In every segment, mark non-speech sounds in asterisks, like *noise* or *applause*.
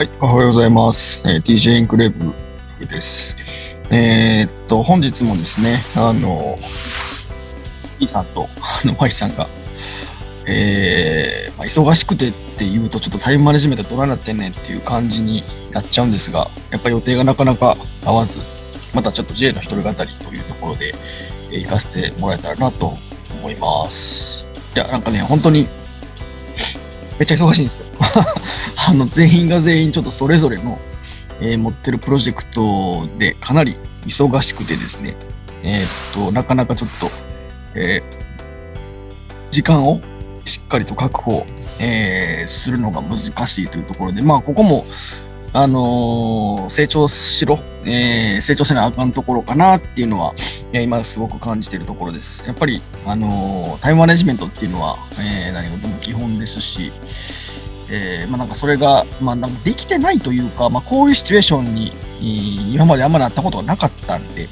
はい、おはようございます。えー DJ インクレーブです。えーっと、本日もですね、あの、イーさんと、あの、マイさんが、えーまあ、忙しくてっていうと、ちょっとタイムマネジメントどうなってんねんっていう感じになっちゃうんですが、やっぱり予定がなかなか合わず、またちょっと J の一人語りというところで、えー行かせてもらえたらなと思います。いや、なんかね、本当に、めっちゃ忙しいんですよ。*laughs* あの、全員が全員ちょっとそれぞれの、えー持ってるプロジェクトでかなり忙しくてですね、えーっと、なかなかちょっと、えー時間をしっかりと確保、えするのが難しいというところで、まあ、ここも、あの成長しろ、えー成長せなあかんところかなっていうのは、えー今すごく感じているところです。やっぱり、あのタイムマネジメントっていうのは、えー何事も基本ですし、えーまあ、なんかそれが、まあ、なんかできてないというか、まあ、こういうシチュエーションにえー今まであんまりなったことがなかったんで、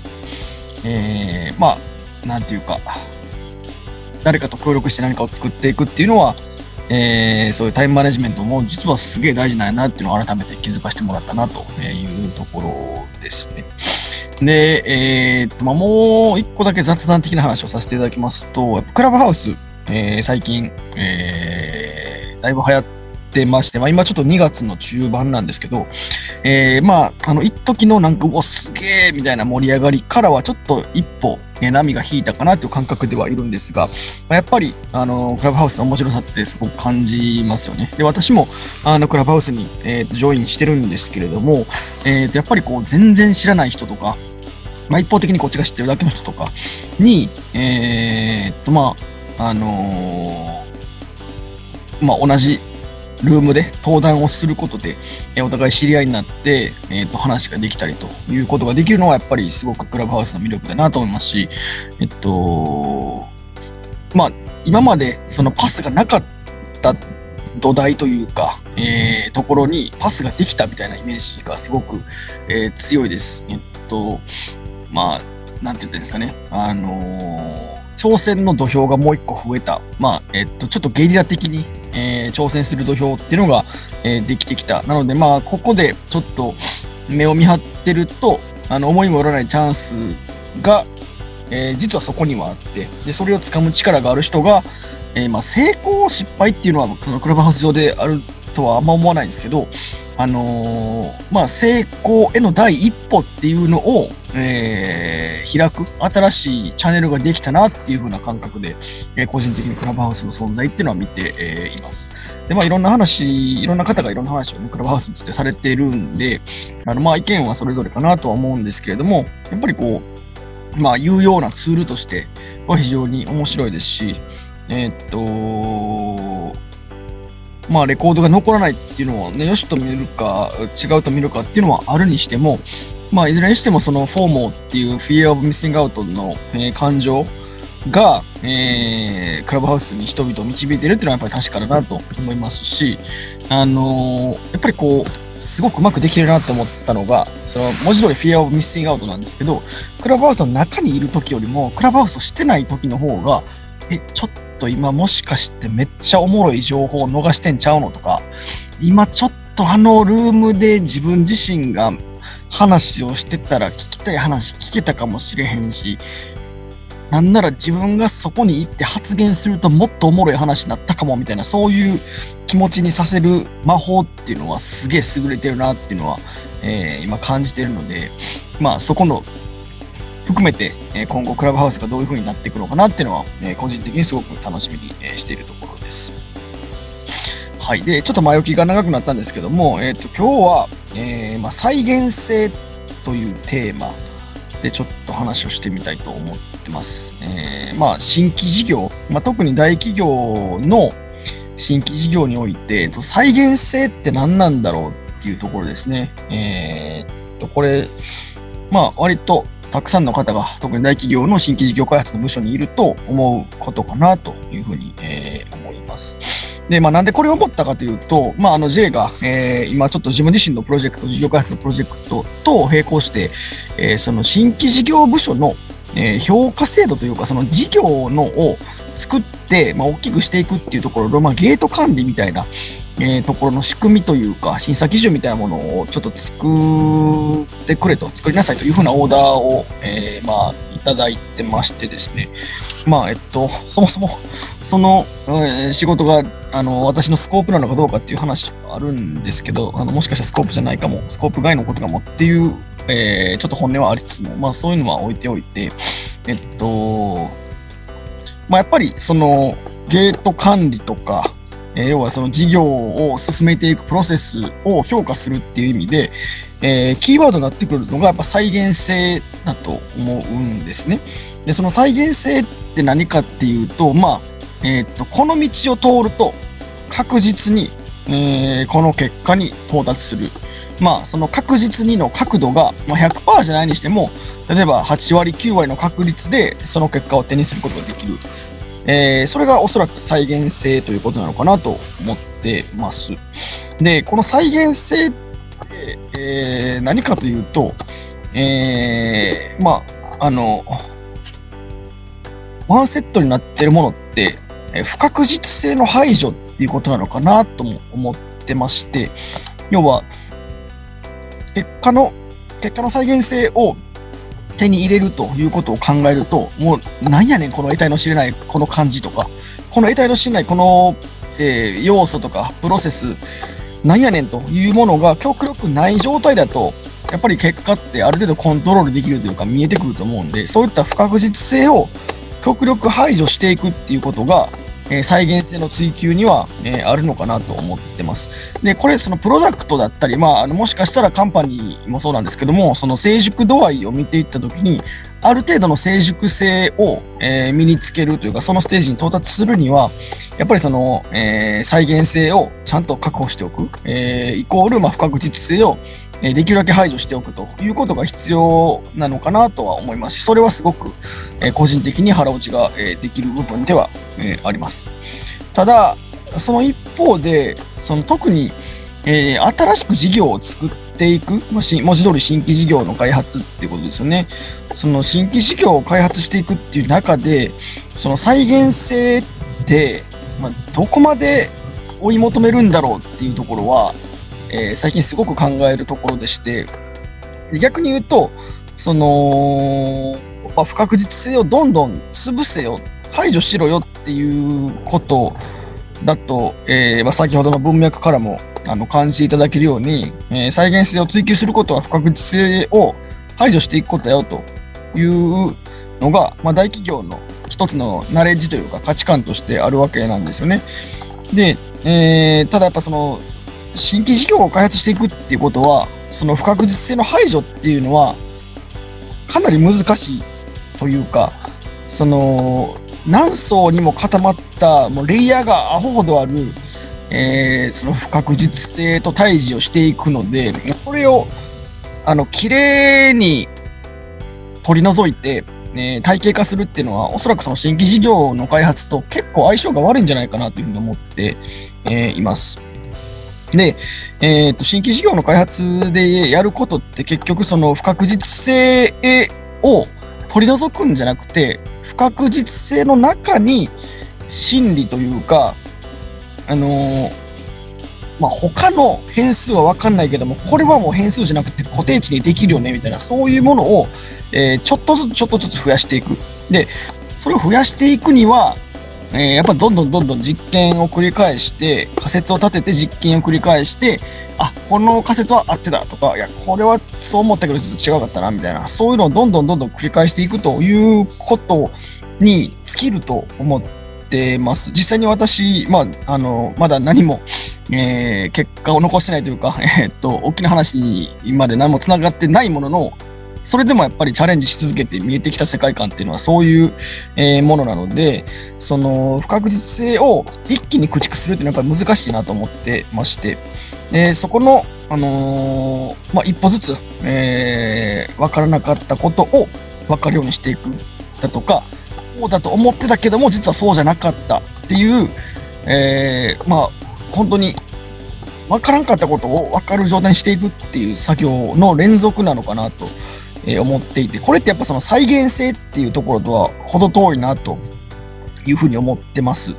えーまあ、なんていうか、誰かと協力して何かを作っていくっていうのは、えーそういうタイムマネジメントも実はすげえ大事なんやなっていうのを改めて気づかせてもらったなというところですね。で、えーっと、まあ、もう一個だけ雑談的な話をさせていただきますと、クラブハウス、えー最近、えーだいぶ流行ってまして、まあ、今ちょっと2月の中盤なんですけど、えーまあ、あの、一時のなんか、う、すげえみたいな盛り上がりからはちょっと一歩、ね、波が引いたかなという感覚ではいるんですが、まあやっぱり、あの、クラブハウスの面白さってすごく感じますよね。で、私も、あの、クラブハウスに、えーとジョインしてるんですけれども、えーと、やっぱりこう、全然知らない人とか、まあ、一方的にこっちが知ってるだけの人とかに、えーっと、まあ、あのーまあ、同じルームで登壇をすることで、えーお互い知り合いになって、えーっと、話ができたりということができるのは、やっぱりすごくクラブハウスの魅力だなと思いますし、えっと、まあ、今までそのパスがなかった土台というか、えーところにパスができたみたいなイメージがすごく、えー強いです。えっと、まあ、なんて言ったらいいんですかね、あのー挑戦の土俵がもう一個増えた、まあ、えっと、ちょっとゲリラ的に、えー挑戦する土俵っていうのが、えーできてきた。なので、まあ、ここでちょっと目を見張ってると、あの、思いもよらないチャンスが、えー実はそこにはあって、で、それを掴む力がある人が、えーまあ、成功、失敗っていうのは、そのクラブハウス上であるとはあんま思わないんですけど、あのーまあ、成功への第一歩っていうのを、えー開く、新しいチャンネルができたなっていう風な感覚で、えー個人的にクラブハウスの存在っていうのは見て、えいます。で、まあ、いろんな話、いろんな方がいろんな話をね、クラブハウスについてされているんで、あの、まあ、意見はそれぞれかなとは思うんですけれども、やっぱりこう、まあ、有用なツールとしては非常に面白いですし、えっと、まあ、レコードが残らないっていうのをね、よしと見るか、違うと見るかっていうのはあるにしても、まあ、いずれにしてもそのフォーモーっていう Fear of Missing Out の、えー感情が、えークラブハウスに人々を導いてるっていうのはやっぱり確かだなと思いますし、あのーやっぱりこう、すごくうまくできるなと思ったのが、その文字通り Fear of Missing Out なんですけど、クラブハウスの中にいる時よりも、クラブハウスをしてない時の方が、え、ちょっとと今もしかしてめっちゃおもろい情報を逃してんちゃうのとか、今ちょっとあのルームで自分自身が話をしてたら聞きたい話聞けたかもしれへんし、なんなら自分がそこに行って発言するともっとおもろい話になったかもみたいな、そういう気持ちにさせる魔法っていうのはすげえ優れてるなっていうのは、えー今感じてるので、まあそこの含めて、え今後クラブハウスがどういう風になっていくのかなっていうのは、え個人的にすごく楽しみに、えしているところです。はい。で、ちょっと前置きが長くなったんですけども、えっ、と、今日は、えーまあ、再現性というテーマでちょっと話をしてみたいと思ってます。えーまあ、新規事業、まあ、特に大企業の新規事業において、えっと再現性って何なんだろうっていうところですね。えっと、これ、まあ、割とたくさんの方が、特に大企業の新規事業開発の部署にいると思うことかなというふうに、えー思います。で、まあ、なんでこれを思ったかというと、まあ、あの J が、えー今ちょっと自分自身のプロジェクト、事業開発のプロジェクトと並行して、えーその新規事業部署の、えー評価制度というか、その事業のを作って、まあ、大きくしていくっていうところの、まあ、ゲート管理みたいな、えーところの仕組みというか、審査基準みたいなものをちょっと作ってくれと、作りなさいというふうなオーダーを、えーまあ、いただいてましてですね、まあ、えっと、そもそも、その、えー仕事が、あの、私のスコープなのかどうかっていう話はあるんですけど、あの、もしかしたらスコープじゃないかも、スコープ外のことかもっていう、えーちょっと本音はありつつも、まあ、そういうのは置いておいて、えっと、まあ、やっぱり、その、ゲート管理とか、えー要はその事業を進めていくプロセスを評価するっていう意味で、えーキーワードになってくるのがやっぱ再現性だと思うんですね。で、その再現性って何かっていうと、まあ、えーっと、この道を通ると確実に、えーこの結果に到達する。まあ、その確実にの角度が、まあ、100%じゃないにしても、例えば8割、9割の確率でその結果を手にすることができる。えーそれがおそらく再現性ということなのかなと思ってます。で、この再現性って、えー何かというと、えーまあ、あの、ワンセットになってるものって、え不確実性の排除っていうことなのかなとも思ってまして、要は、結果の、結果の再現性を手に入れるということを考えると、もう、なんやねん、この得体の知れないこの感じとか、この得体の知れないこの、えー要素とか、プロセス、なんやねんというものが極力ない状態だと、やっぱり結果ってある程度コントロールできるというか見えてくると思うんで、そういった不確実性を極力排除していくっていうことが、え再現性の追求には、えあるのかなと思ってます。で、これ、そのプロダクトだったり、まあ、あのもしかしたらカンパニーもそうなんですけども、その成熟度合いを見ていったときに、ある程度の成熟性を、え身につけるというか、そのステージに到達するには、やっぱりその、え再現性をちゃんと確保しておく、えイコール、ま、不確実性を、えできるだけ排除しておくということが必要なのかなとは思いますし、それはすごく、え個人的に腹落ちが、えできる部分では、えあります。ただ、その一方で、その特に、え新しく事業を作っていく、ま文字通り新規事業の開発っていうことですよね。その新規事業を開発していくっていう中で、その再現性って、ま、どこまで追い求めるんだろうっていうところは、えー最近すごく考えるところでして、逆に言うと、その、まあ不確実性をどんどん潰せよ、排除しろよっていうことだと、えーまあ、先ほどの文脈からもあの感じていただけるように、えー再現性を追求することは不確実性を排除していくことだよというのが、まあ、大企業の一つのナレッジというか価値観としてあるわけなんですよね。で、えーただやっぱその新規事業を開発していくっていうことは、その不確実性の排除っていうのは、かなり難しいというか、その何層にも固まったもうレイヤーがアホほどある、えーその不確実性と対峙をしていくので、それをあの綺麗に取り除いて、えー体系化するっていうのは、おそらくその新規事業の開発と結構相性が悪いんじゃないかなというふうに思って、えーいます。で、えーと、新規事業の開発でやることって結局その不確実性を取り除くんじゃなくて、不確実性の中に心理というか、あのーまあ、他の変数は分かんないけども、これはもう変数じゃなくて固定値にできるよねみたいな、そういうものを、えーちょっとずつちょっとずつ増やしていく。で、それを増やしていくには、えーやっぱどんどんどんどん実験を繰り返して、仮説を立てて実験を繰り返して、あ、この仮説は合ってたとか、いや、これはそう思ったけどちょっと違うかったなみたいな、そういうのをどんどんどんどん繰り返していくということに尽きると思ってます。実際に私、まあ、あの、まだ何も、えー結果を残してないというか、*laughs* えーっと、大きな話にまで何もつながってないものの、それでもやっぱりチャレンジし続けて見えてきた世界観っていうのはそういう、ものなので、その不確実性を一気に駆逐するっていうのはやっぱり難しいなと思ってまして、えそこの、あのまあ、一歩ずつ、えー、分からなかったことを分かるようにしていくだとか、こうだと思ってたけども、実はそうじゃなかったっていう、えーまあ、本当に分からんかったことを分かる状態にしていくっていう作業の連続なのかなと、え思っていて、これってやっぱその再現性っていうところとは程遠いなというふうに思ってます。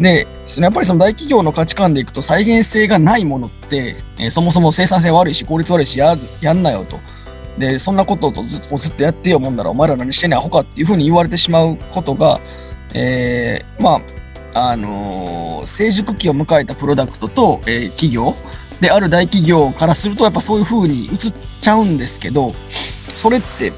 で、やっぱりその大企業の価値観でいくと再現性がないものって、えそもそも生産性悪いし効率悪いしややんなよと。で、そんなこととずっとずっとやってよもんならお前ら何してんねんアホかっていうふうに言われてしまうことが、えーまあ、あのー成熟期を迎えたプロダクトと、えー企業である大企業からするとやっぱそういうふうに映っちゃうんですけど、それってや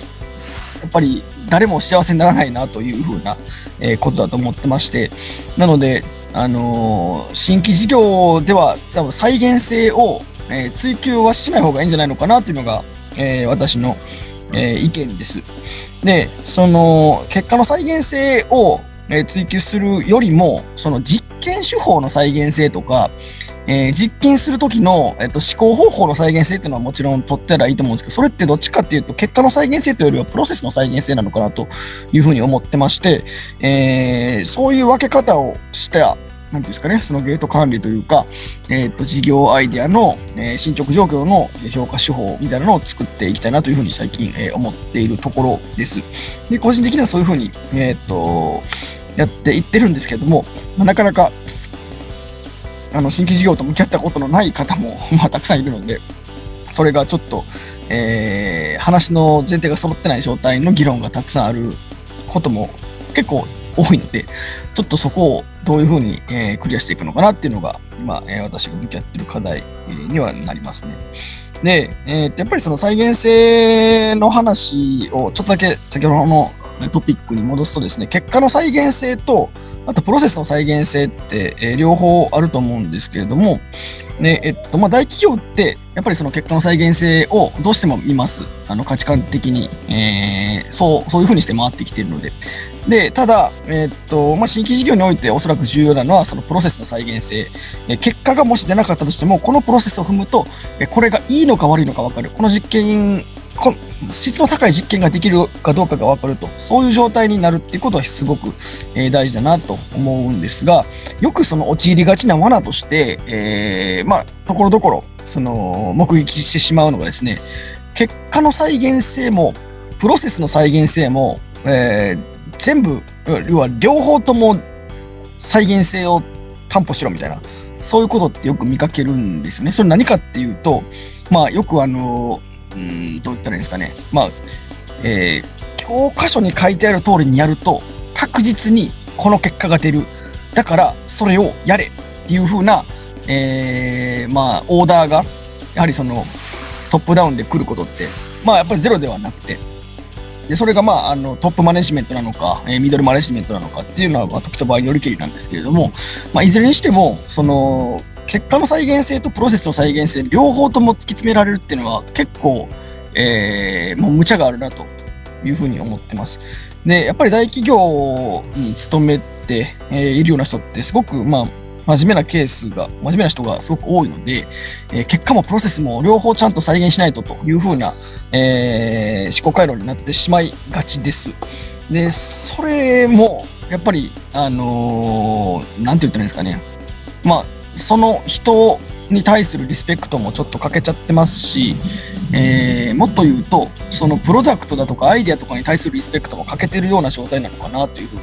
っぱり誰も幸せにならないなというふうな、えことだと思ってまして、なので、あの新規事業では多分再現性を、え追求はしない方がいいんじゃないのかなっていうのが、え私の、え意見です。で、その結果の再現性を、追求するよりも、その実験手法の再現性とか、えー実験するときの、えっと思考方法の再現性っていうのはもちろん取ったらいいと思うんですけど、それってどっちかっていうと、結果の再現性というよりはプロセスの再現性なのかなというふうに思ってまして、えーそういう分け方をした、なんていうんですかね、そのゲート管理というか、えっと事業アイデアの、えー進捗状況の評価手法みたいなのを作っていきたいなというふうに最近、えー思っているところです。で、個人的にはそういうふうに、えっと、やっていってるんですけれども、まあなかなか、あの、新規事業と向き合ったことのない方も、*laughs* まあ、たくさんいるので、それがちょっと、えー話の前提が揃ってない状態の議論がたくさんあることも結構多いので、ちょっとそこをどういうふうに、えークリアしていくのかなっていうのが、今、えー私が向き合っている課題、にはなりますね。で、えーやっぱりその再現性の話をちょっとだけ先ほどのトピックに戻すとですね、結果の再現性と、あとプロセスの再現性って、えー両方あると思うんですけれども、ねえっとまあ、大企業ってやっぱりその結果の再現性をどうしても見ます。あの価値観的に、えーそう、そういうふうにして回ってきているので。で、ただ、えっと、まあ、新規事業においておそらく重要なのはそのプロセスの再現性。え結果がもし出なかったとしても、このプロセスを踏むと、えこれがいいのか悪いのか分かる。この実験、こ質の高い実験ができるかどうかが分かると、そういう状態になるっていうことはすごく、えー大事だなと思うんですが、よくその陥りがちな罠として、えーまあ、ところどころ、その、目撃してしまうのがですね、結果の再現性も、プロセスの再現性も、えー全部、要は両方とも再現性を担保しろみたいな、そういうことってよく見かけるんですよね。それ何かっていうと、まあ、よくあの、うん、どう言ったらいいんですかね。まあ、えー教科書に書いてある通りにやると、確実にこの結果が出る。だから、それをやれっていう風な、えーまあ、オーダーが、やはりその、トップダウンで来ることって、まあ、やっぱりゼロではなくて、でそれが、まあ、あのトップマネジメントなのか、えーミドルマネジメントなのかっていうのは、まあ、時と場合によりけりなんですけれども、まあ、いずれにしても、その、結果の再現性とプロセスの再現性、両方とも突き詰められるっていうのは、結構、えーもう無茶があるなというふうに思ってます。で、やっぱり大企業に勤めて、えーいるような人って、すごく、まあ、真面目なケースが、真面目な人がすごく多いので、えー結果もプロセスも両方ちゃんと再現しないとというふうな、えー思考回路になってしまいがちです。で、それも、やっぱり、あのーなんて言ったらいいんですかね。まあ、その人に対するリスペクトもちょっと欠けちゃってますし、えーもっと言うと、そのプロダクトだとかアイデアとかに対するリスペクトも欠けてるような状態なのかなというふうに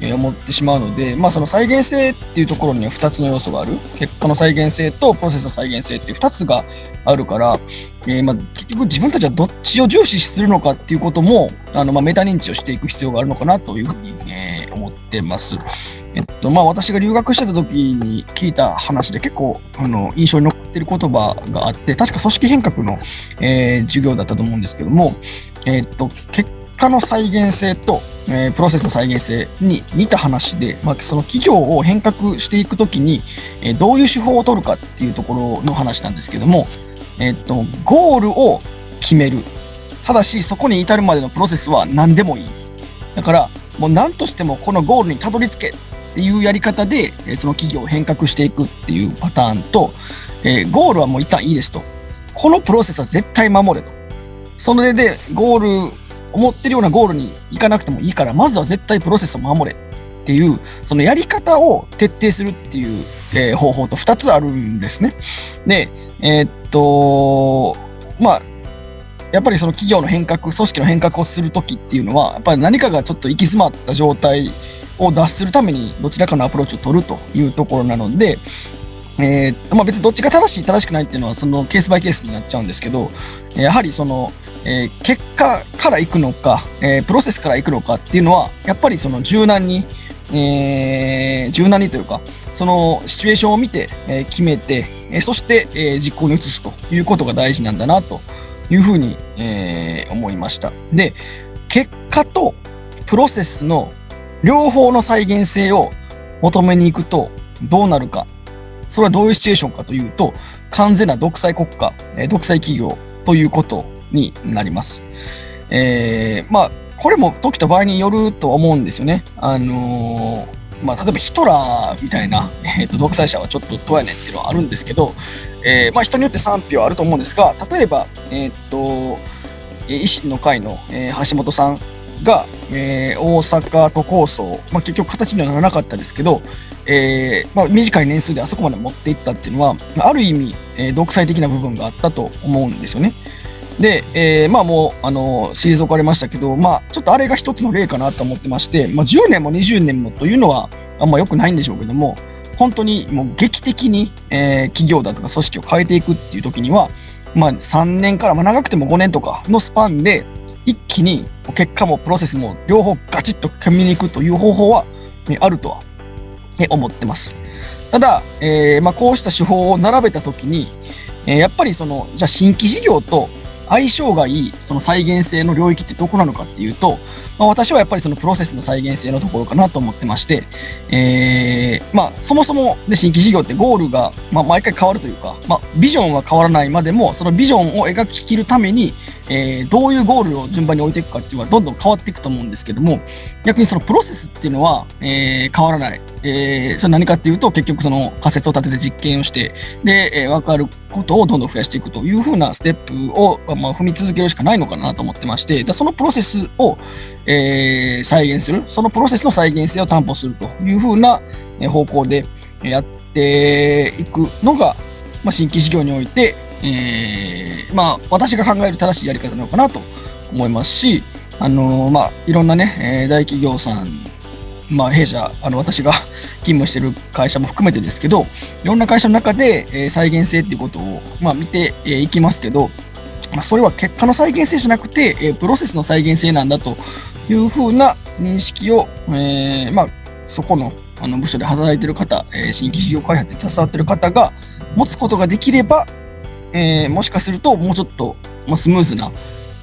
思ってしまうので、まあ、その再現性っていうところには2つの要素がある。結果の再現性とプロセスの再現性っていう2つがあるから、えーまあ、結局自分たちはどっちを重視するのかっていうことも、あのまあ、メタ認知をしていく必要があるのかなというふうに、えー思ってます。えっとまあ、私が留学してた時に聞いた話で結構あの印象に残ってる言葉があって、確か組織変革の、えー授業だったと思うんですけども、えっと結果の再現性と、えープロセスの再現性に似た話で、まあ、その企業を変革していくときに、えーどういう手法を取るかっていうところの話なんですけども、えっとゴールを決める。ただし、そこに至るまでのプロセスは何でもいい。だから、もう何としてもこのゴールにたどり着けっていうやり方で、えその企業を変革していくっていうパターンと、えーゴールはもう一旦いいですと。このプロセスは絶対守れと。それで、ゴール、思ってるようなゴールに行かなくてもいいから、まずは絶対プロセスを守れっていう、そのやり方を徹底するっていう、えー方法と2つあるんですね。で、えーっと、まあ、やっぱりその企業の変革、組織の変革をするときっていうのは、やっぱり何かがちょっと行き詰まった状態を脱するためにどちらかのアプローチを取るというところなので、えーまあ、別にどっちが正しい正しくないっていうのはそのケースバイケースになっちゃうんですけどやはりその、えー、結果からいくのか、えー、プロセスからいくのかっていうのはやっぱりその柔軟に、えー、柔軟にというかそのシチュエーションを見て、えー、決めて、えー、そして、えー、実行に移すということが大事なんだなというふうに、えー、思いました。で結果とプロセスの両方の再現性を求めに行くとどうなるかそれはどういうシチュエーションかというと、完全な独裁国家、え独裁企業ということになります。えー、まあ、これも時と場合によると思うんですよね。あのー、まあ、例えばヒトラーみたいな、えーと、独裁者はちょっとどうやねんっていうのはあるんですけど、えー、まあ、人によって賛否はあると思うんですが、例えば、えっ、と、維新の会の、え橋本さんが、えー、大阪都構想、まあ、結局形にはならなかったですけど、えーまあ、短い年数であそこまで持っていったっていうのは、ある意味、えー、独裁的な部分があったと思うんですよね。で、えー、まあもう、あの、退かれましたけど、まあ、ちょっとあれが一つの例かなと思ってまして、まあ、10年も20年もというのは、あんま良くないんでしょうけども、本当にもう劇的に、えー、企業だとか組織を変えていくっていう時には、まあ、3年から、まあ、長くても5年とかのスパンで、一気に結果もプロセスも両方ガチッと組みに行くという方法は、ね、あるとは思ってます。ただ、えー、まあ、こうした手法を並べたときに、えー、やっぱりその、じゃあ新規事業と相性がいいその再現性の領域ってどこなのかっていうと、まあ、私はやっぱりそのプロセスの再現性のところかなと思ってまして、えー、まあ、そもそも、ね、新規事業ってゴールが、ま、毎回変わるというか、ま、ビジョンは変わらないまでも、そのビジョンを描ききるために、えー、どういうゴールを順番に置いていくかっていうのはどんどん変わっていくと思うんですけども、逆にそのプロセスっていうのは、えー、変わらない。えー、それ何かっていうと、結局その仮説を立てて実験をして、で、えー、分かることをどんどん増やしていくというふうなステップを、まあ、踏み続けるしかないのかなと思ってまして、そのプロセスを、えー、再現する、そのプロセスの再現性を担保するというふうな方向でやっていくのが、まあ、新規事業において、えー、まあ、私が考える正しいやり方なのかなと思いますし、あのー、まあ、いろんなね、えー、大企業さんまあ、弊社、あの私が *laughs* 勤務してる会社も含めてですけど、いろんな会社の中で、え、再現性っていうことを、まあ、見てい、えー、きますけど、まあ、それは結果の再現性じゃなくて、え、プロセスの再現性なんだというふうな認識を、えまあ、そこのあの部署で働いてる方、え、新規事業開発に携わってる方が持つことができれば、えー、もしかするともうちょっと、まあ、スムーズな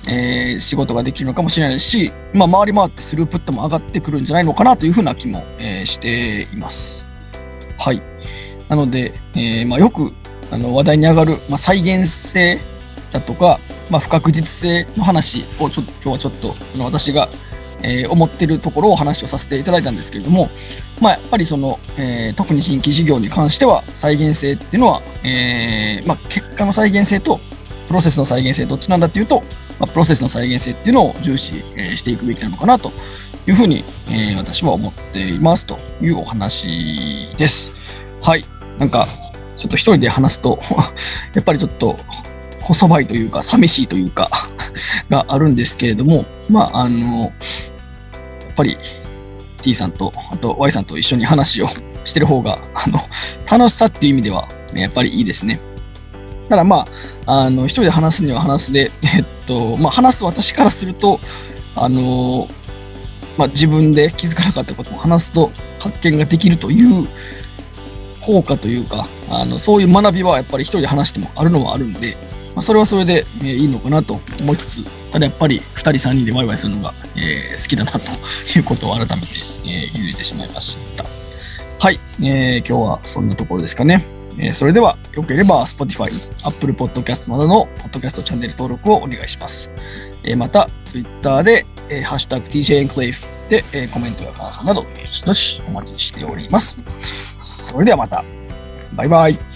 えー、仕事ができるのかもしれないし、まあ、回り回ってスループットも上がってくるんじゃないのかなというふうな気も、えー、しています。はい。なので、えー、まあ、よくあの話題に上がる、まあ、再現性だとか、まあ、不確実性の話をちょっと今日はちょっとあの私が、えー、思ってるところを話をさせていただいたんですけれども、まあ、やっぱりその、えー、特に新規事業に関しては再現性っていうのは、えーまあ、結果の再現性とプロセスの再現性どっちなんだっていうと、まあ、プロセスの再現性っていうのを重視、えしていくべきなのかなというふうに、えー、私は思っていますというお話です。はい。なんか、ちょっと一人で話すと *laughs* やっぱりちょっと、こそばいというか、寂しいというか *laughs* があるんですけれども、まあ、あの、ぱり T さんと、あと Y さんと一緒に話を *laughs* してる方が、あの、楽しさっていう意味では、やっぱりいいですね。ただまあ、あの、一人で話すには話すで、えっと、まあ、話す私からすると、あの、まあ、自分で気づかなかったことも話すと発見ができるという効果というか、あのそういう学びはやっぱり一人で話してもあるのはあるんで、まあ、それはそれで、えー、いいのかなと思いつつ、ただやっぱり2人3人でワイワイするのが、えー、好きだなということを改めて、えー、言えてしまいました。はい、えー、今日はそんなところですかね。えそれでは、よければ Spotify、Apple Podcast などのポッドキャストチャンネル登録をお願いします。えまた、Twitter で、えハッシュタグ TJ エンクレイフで、えコメントや感想など、どしどしお待ちしております。それではまた。バイバイ。